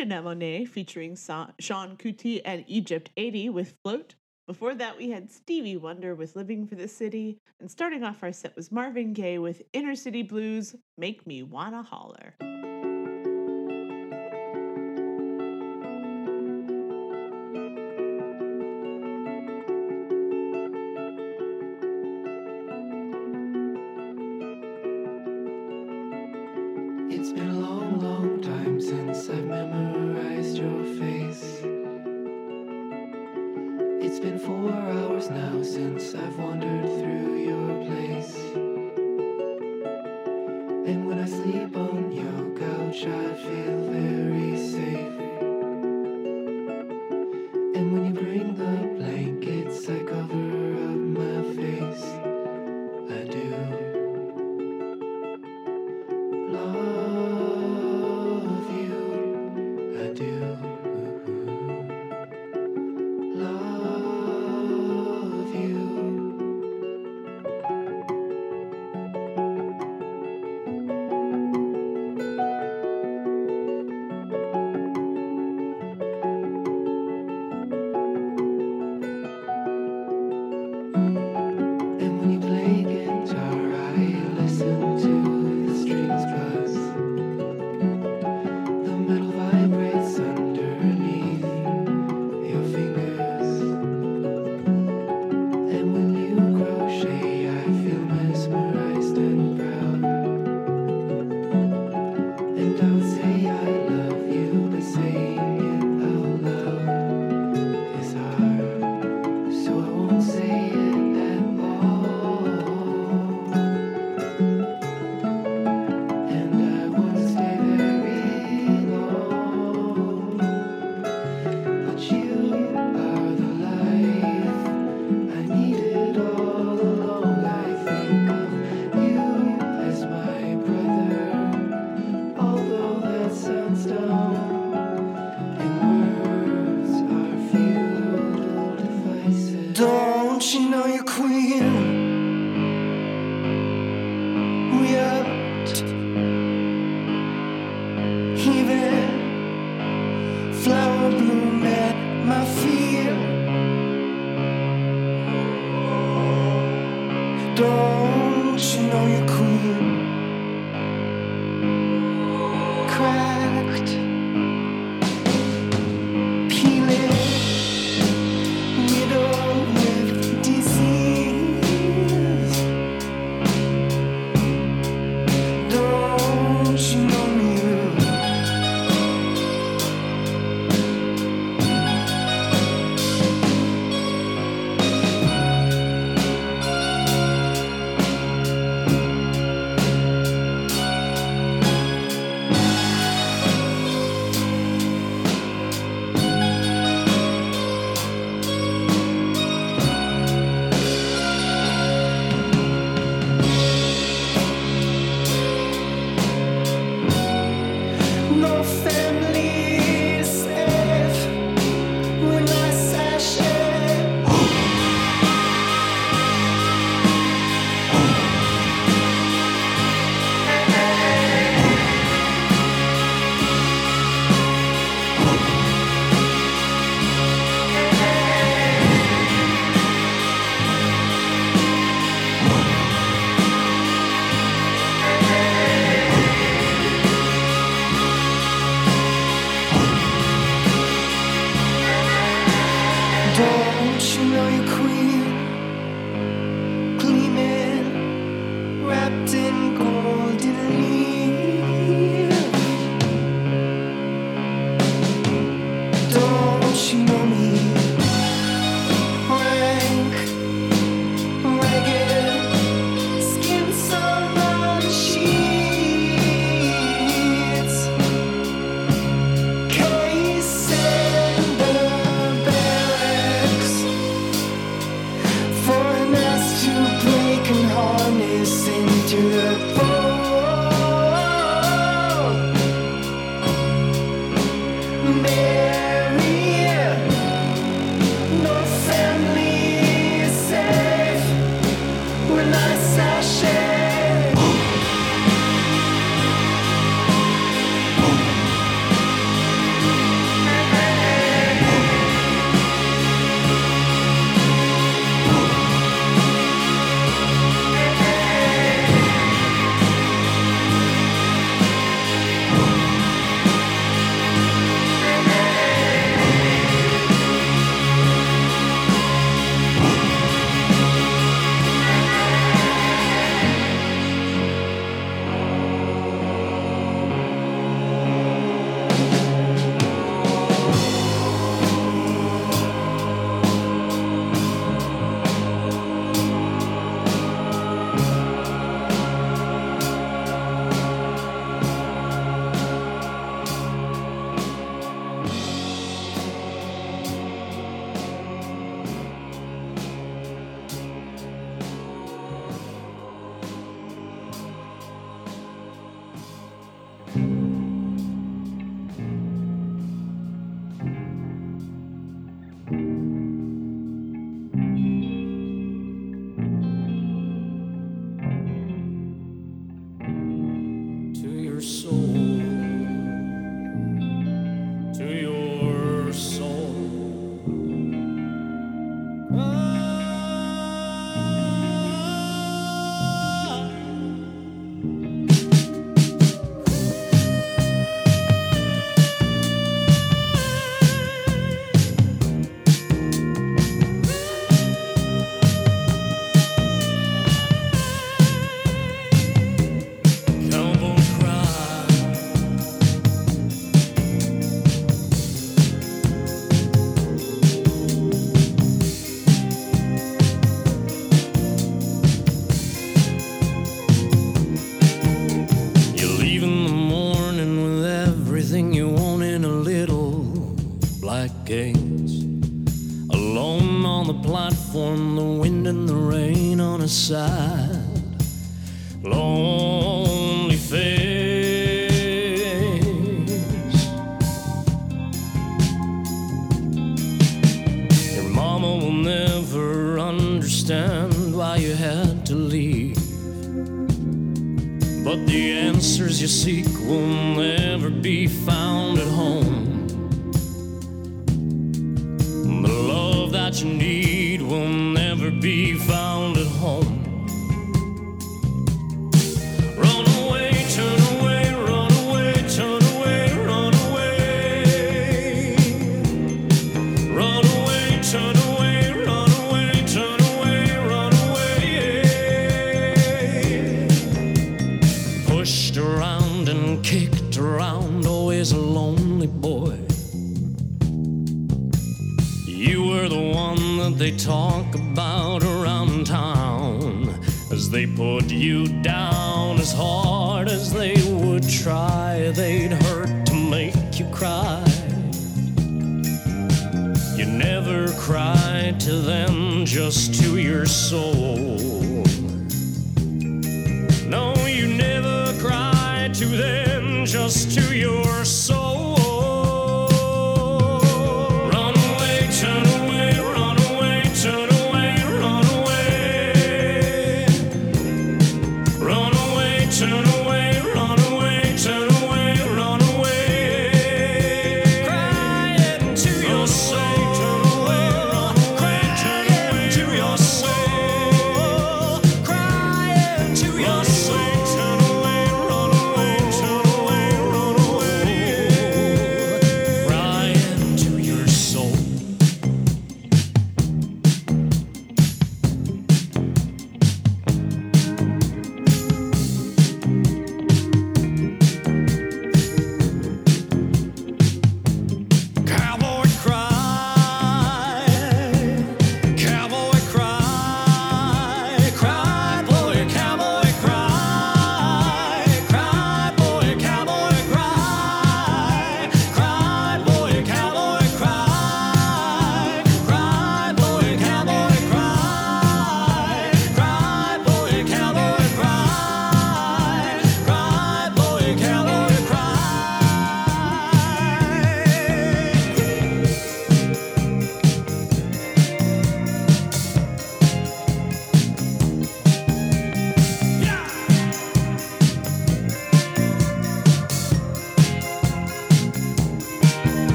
Janelle Monáe featuring Seun Kuti and Egypt 80 with Float. Before that, we had Stevie Wonder with Living for the City. And starting off our set was Marvin Gaye with Inner City Blues, Make Me Wanna Holler.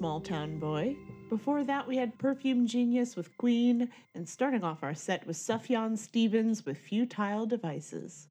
Small Town Boy. Before that, we had Perfume Genius with Queen, and starting off our set was Sufjan Stevens with Futile Devices.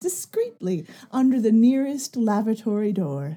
discreetly under the nearest lavatory door.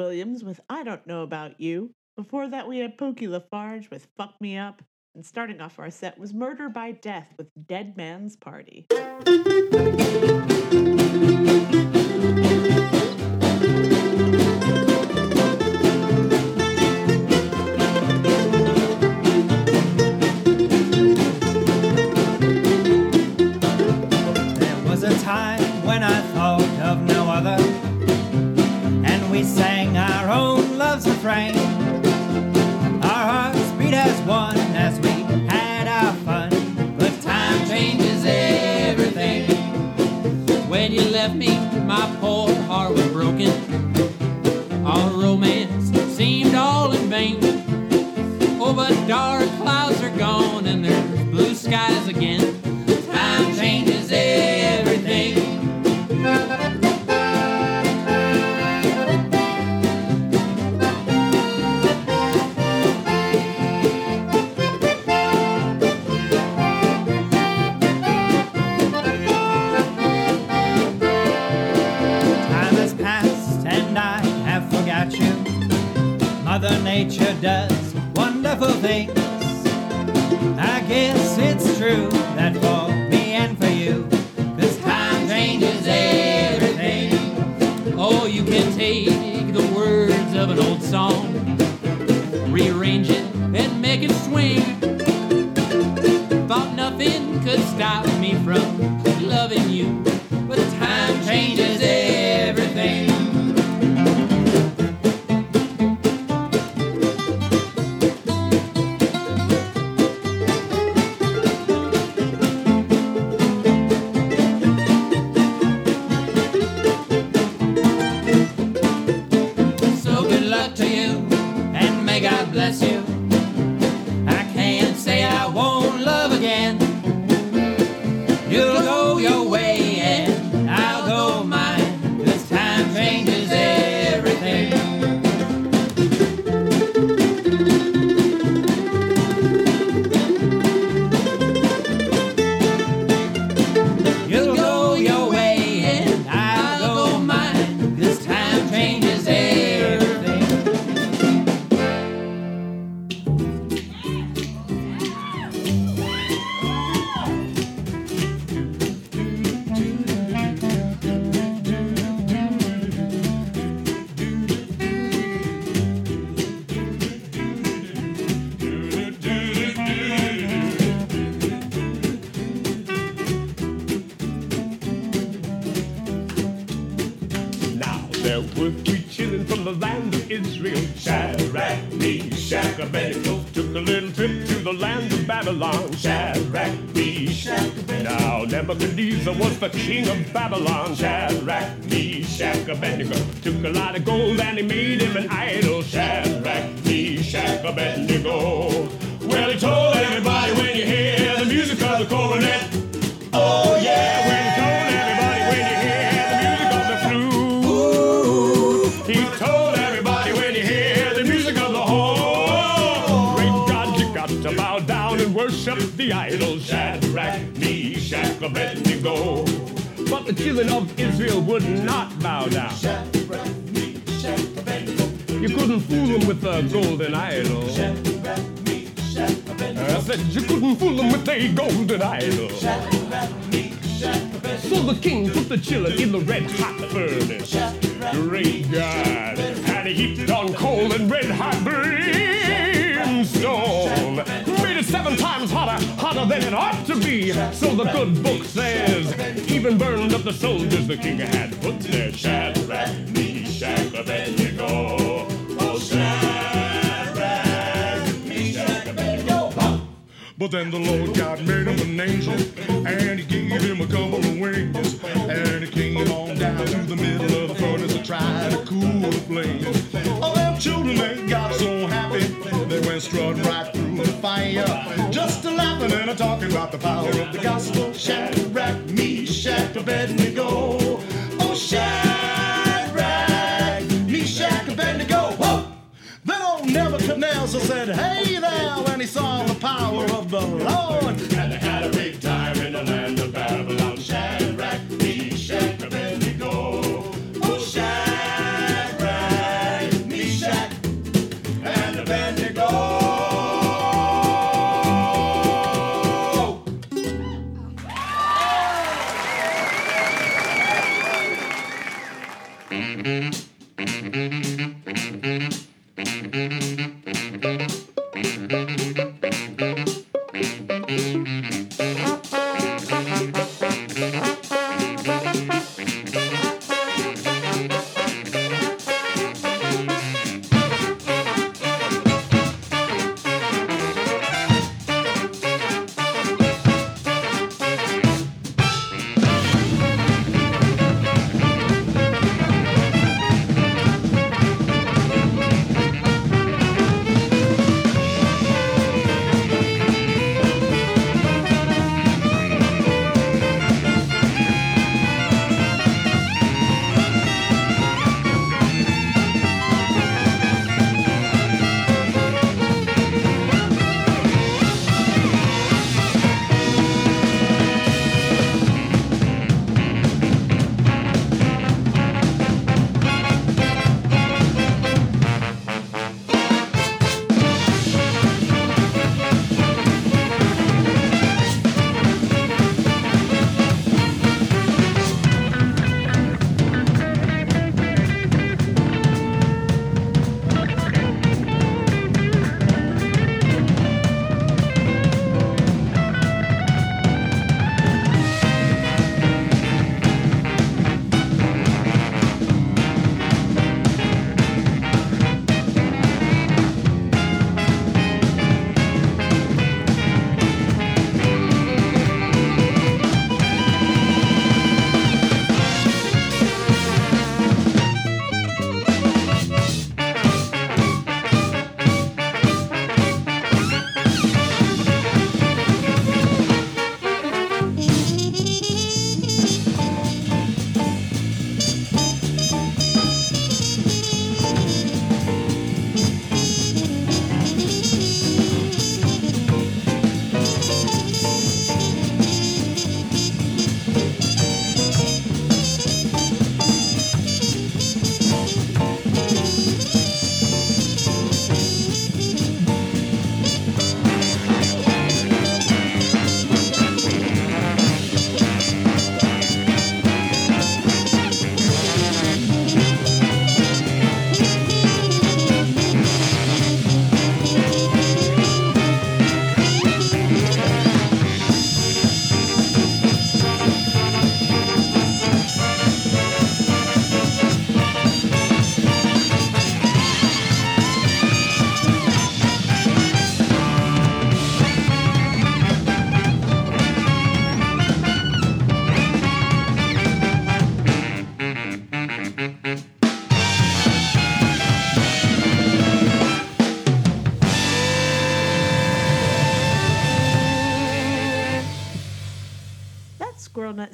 Williams with I Don't Know About You. Before that, we had Pokey LaFarge with Fuck Me Up. And starting off our set was Murder by Death with Dead Man's Party. refrain. Our hearts beat as one as we had our fun. But time changes everything. When you left me, my poor heart was broken. Our romance seemed all in vain. Oh, but dark clouds are gone and there's blue skies again. Nature does wonderful things. I guess it's true that for me and for you, this time changes everything. Oh, you can take the words of an old song, rearrange it and make it swing. Thought nothing could stop me from loving you, Israel. Shadrach, Meshach, Abednego took a little trip to the land of Babylon. Shadrach, Meshach, Abednego. Now Nebuchadnezzar was the king of Babylon. Shadrach, Meshach, Abednego took a lot of gold and he made him an idol. Shadrach, Meshach, Abednego. Well, he told everybody when you hear the music of the cornet. Oh yeah, Meshach, Abednego. But the children of Israel would not bow down. You couldn't fool them with the golden idol. I said you couldn't fool them with a golden idol. So the king put the children in the red hot furnace. Great God. And he heaped on coal and red hot brimstone. Made it seven times hotter, hotter than it ought to be. So the good book says, even burned up the soldiers the king had put there. Shadrach, Meshach, Abednego. Oh, Shadrach, Meshach, Abednego. But then the Lord God made him an angel, and he gave him a couple of wings. And he came on down to the middle of the furnace to try to cool the flames. Oh, Children, they got so happy, they went strutting right through the fire. Just a laughing and a talking about the power of the gospel. Shadrach, Meshach, Abednego. Oh, Shadrach, Meshach, Abednego. Whoa! Then old Nebuchadnezzar said, Hey there, when he saw the power of the Lord. And they had a big time in the land of Babylon.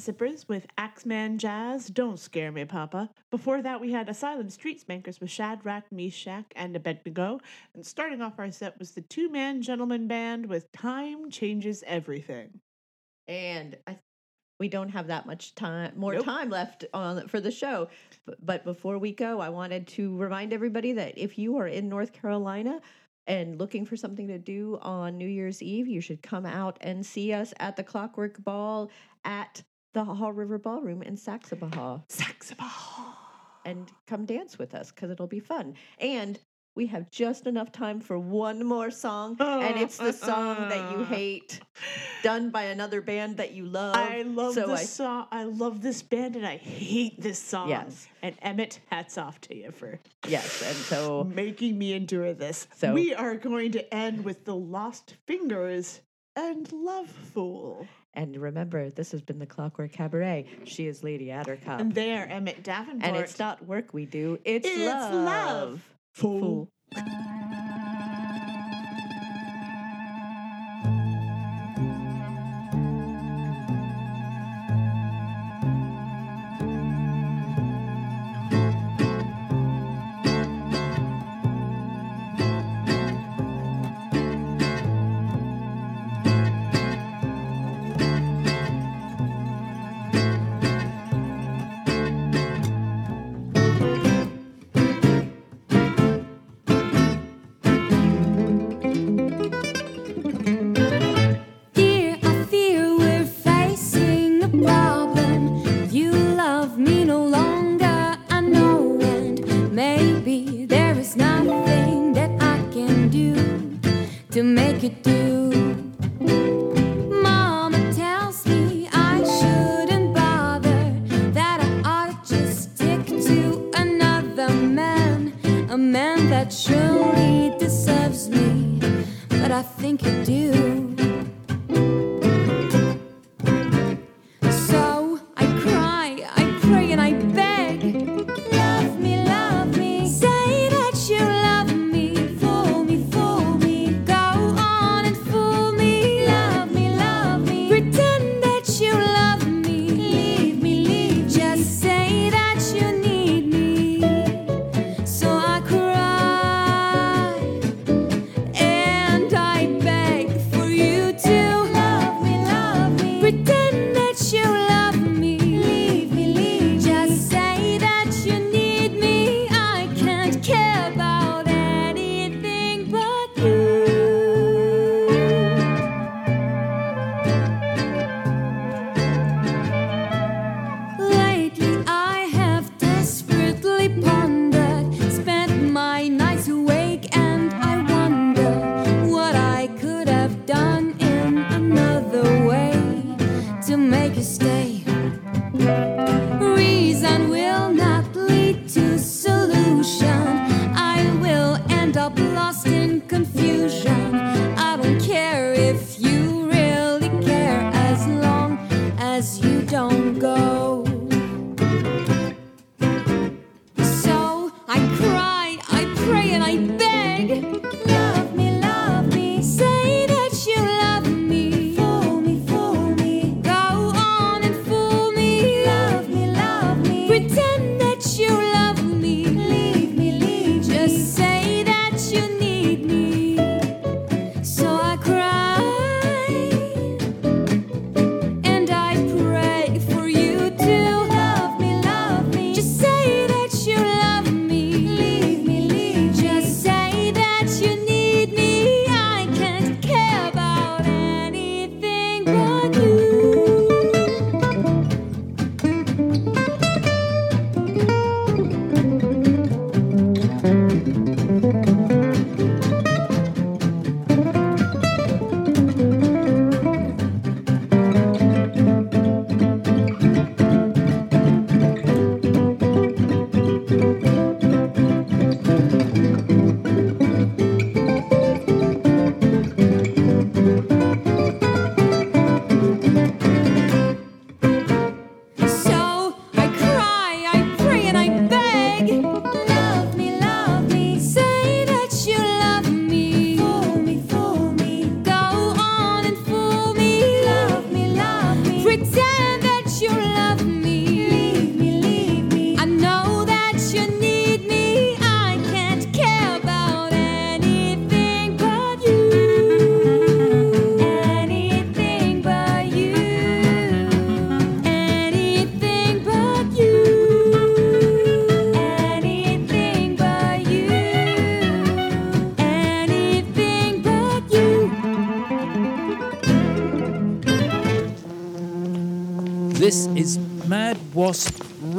Nut Zippers with Axeman Jazz, Don't Scare Me, Papa. Before that, we had Asylum Street Spankers with Shadrach, Meshach, and Abednego. And starting off our set was the two man gentleman band with Time Changes Everything. And I, we don't have that much time, more Nope. time left on for the show. But before we go, I wanted to remind everybody that if you are in North Carolina and looking for something to do on New Year's Eve, you should come out and see us at the Clockwork Ball at the Haw River Ballroom in Saxapahaw. Saxapahaw. And come dance with us because it'll be fun. And we have just enough time for one more song, and it's the song that you uh-uh. hate, done by another band that you love. I love so this I song. I love this band, and I hate this song. Yes. And Emmett, hats off to you for Yes, and so making me endure this. So- we are going to end with the Lost Fingers and Love Fool. And remember, this has been the Clockwork Cabaret. She is Lady Attercop. And they are Emmett Davenport. And it's not work we do, it's, It's love. love. Fool. Dear, to make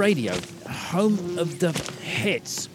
Radio, home of the hits.